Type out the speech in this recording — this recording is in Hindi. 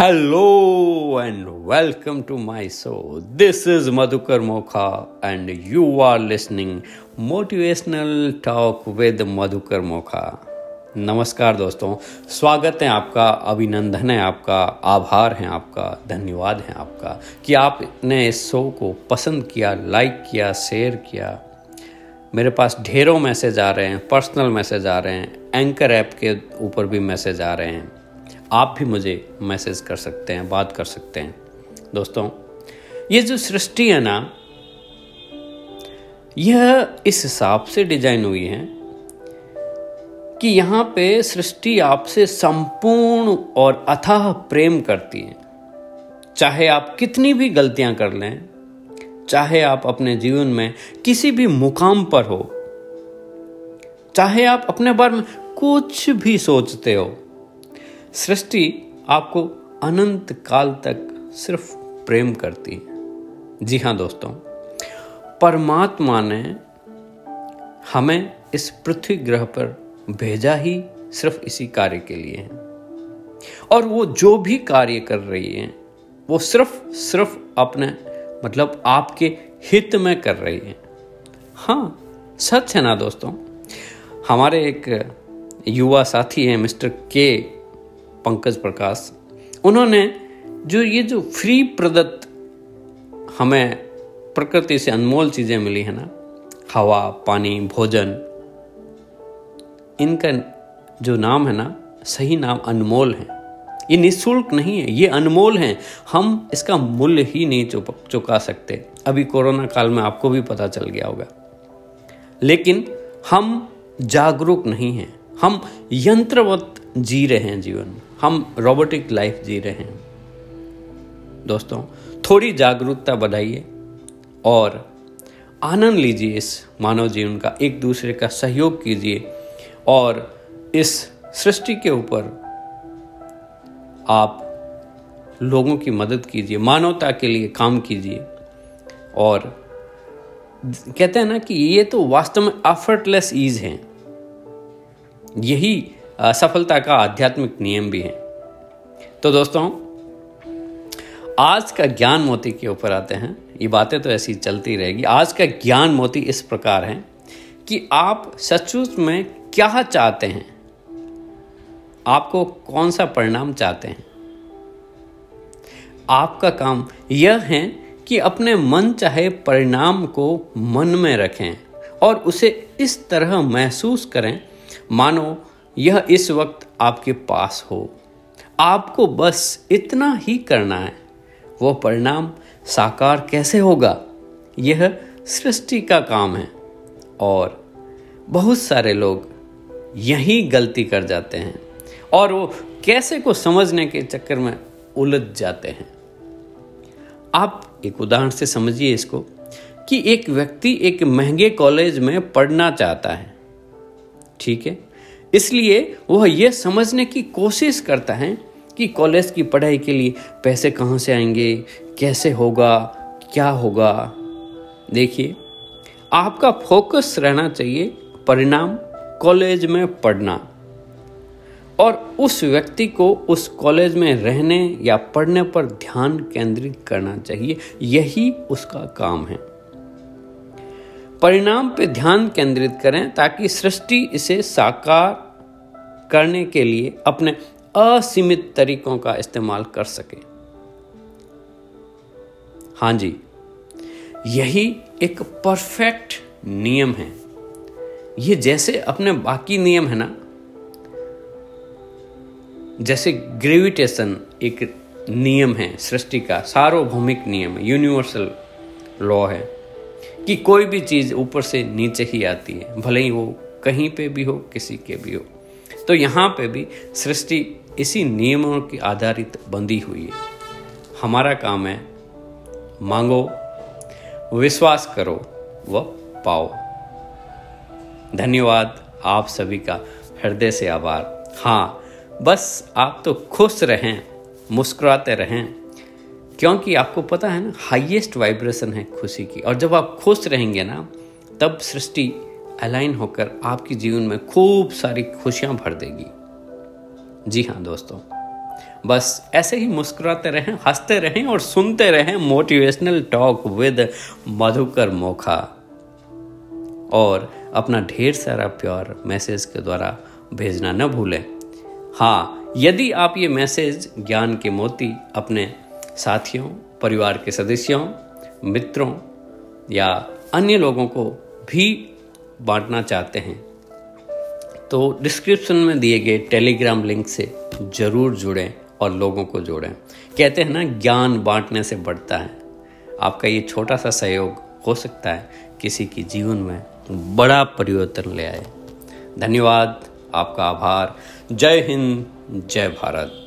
Hello and welcome to my show. This is Madhukar Mokha and you are listening motivational talk with Madhukar Mokha नमस्कार दोस्तों, स्वागत है आपका, अभिनंदन है आपका, आभार है आपका, धन्यवाद है आपका कि आपने इस शो को पसंद किया लाइक किया शेयर किया। मेरे पास ढेरों मैसेज आ रहे हैं पर्सनल मैसेज आ रहे हैं एंकर ऐप के ऊपर भी मैसेज आ रहे हैं। आप भी मुझे मैसेज कर सकते हैं, बात कर सकते हैं। दोस्तों, ये जो सृष्टि है ना, यह इस हिसाब से डिज़ाइन हुई है कि यहाँ पे सृष्टि आपसे संपूर्ण और अथाह प्रेम करती है। चाहे आप कितनी भी गलतियाँ कर लें, चाहे आप अपने जीवन में किसी भी मुकाम पर हो, चाहे आप अपने बारे में कुछ भी सोचते हो सृष्टि आपको अनंत काल तक सिर्फ़ प्रेम करती है। जी हाँ दोस्तों, परमात्मा ने हमें इस पृथ्वी ग्रह पर भेजा ही सिर्फ़ इसी कार्य के लिए है। और वो जो भी कार्य कर रही है, वो सिर्फ़ सिर्फ़ अपने मतलब आपके हित में कर रही है। हाँ सच है ना दोस्तों? हमारे एक युवा साथी हैं, मिस्टर के पंकज प्रकाश, उन्होंने जो ये जो फ्री प्रदत्त हमें प्रकृति से अनमोल चीज़ें मिली है ना, हवा, पानी, भोजन, इनका जो नाम है ना, सही नाम अनमोल है। ये निःशुल्क नहीं है, ये अनमोल है। हम इसका मूल्य ही नहीं चुका सकते। अभी कोरोना काल में आपको भी पता चल गया होगा। लेकिन हम जागरूक नहीं हैं। हम यंत्रवत जी रहे हैं जीवन हम रोबोटिक लाइफ जी रहे हैं। दोस्तों, थोड़ी जागरूकता बढ़ाइए और आनंद लीजिए इस मानव जीवन का, एक दूसरे का सहयोग कीजिए और इस सृष्टि के ऊपर आप लोगों की मदद कीजिए, मानवता के लिए काम कीजिए और कहते हैं ना कि ये तो वास्तव में एफर्टलेस ईज है। यही सफलता का आध्यात्मिक नियम भी है। तो दोस्तों, आज का ज्ञान मोती के ऊपर आते हैं। ये बातें तो ऐसी चलती रहेगी। आज का ज्ञान मोती इस प्रकार है कि आप सचमुच में क्या चाहते हैं? आपको कौन सा परिणाम चाहते हैं? आपका काम यह है कि अपने मन चाहे परिणाम को मन में रखें और उसे इस तरह महसूस करें मानो, यह इस वक्त आपके पास हो। आपको बस इतना ही करना है। वो परिणाम साकार कैसे होगा? यह सृष्टि का काम है। और बहुत सारे लोग यही गलती कर जाते हैं। और वो कैसे को समझने के चक्कर में उलझ जाते हैं। आप एक उदाहरण से समझिए इसको कि एक व्यक्ति एक महँगे कॉलेज में पढ़ना चाहता है। ठीक है? इसलिए वह यह समझने की कोशिश करता है कि कॉलेज की पढ़ाई के लिए पैसे कहाँ से आएँगे, कैसे होगा, क्या होगा? देखिए, आपका फोकस रहना चाहिए परिणाम कॉलेज में पढ़ना। और उस व्यक्ति को उस कॉलेज में रहने या पढ़ने पर ध्यान केंद्रित करना चाहिए। यही उसका काम है। परिणाम पे ध्यान केंद्रित करें ताकि सृष्टि इसे साकार करने के लिए अपने असीमित तरीकों का इस्तेमाल कर सके। हाँ जी, यही एक परफेक्ट नियम है। ये जैसे अपने बाकी नियम है ना, जैसे ग्रेविटेशन एक नियम है, सृष्टि का सार्वभौमिक नियम है यूनिवर्सल लॉ है। कि कोई भी चीज़ ऊपर से नीचे ही आती है, भले ही वो कहीं पे भी हो, किसी के भी हो। तो यहाँ पे भी सृष्टि इसी नियमों की आधारित बंधी हुई है। हमारा काम है, मांगो, विश्वास करो व पाओ। धन्यवाद आप सभी का हृदय से आभार। हाँ बस आप तो खुश रहें, मुस्कुराते रहें। क्योंकि आपको पता है ना हाईएस्ट वाइब्रेशन है खुशी की। और जब आप खुश रहेंगे ना, तब सृष्टि अलाइन होकर आपके जीवन में खूब सारी खुशियाँ भर देगी। जी हाँ दोस्तों, बस ऐसे ही मुस्कुराते रहें, हँसते रहें और सुनते रहें motivational talk with Madhukar Mokha. और अपना ढेर सारा प्यार मैसेज के द्वारा भेजना न भूलें। हाँ यदि आप ये मैसेज ज्ञान के मोती अपने साथियों, परिवार के सदस्यों, मित्रों या अन्य लोगों को भी बांटना चाहते हैं तो डिस्क्रिप्शन में दिए गए टेलीग्राम लिंक से ज़रूर जुड़ें और लोगों को जोड़ें। कहते हैं ना, ज्ञान बांटने से बढ़ता है। आपका ये छोटा सा सहयोग हो सकता है किसी की जीवन में बड़ा परिवर्तन ले आए। धन्यवाद, आपका आभार। जय हिंद, जय भारत।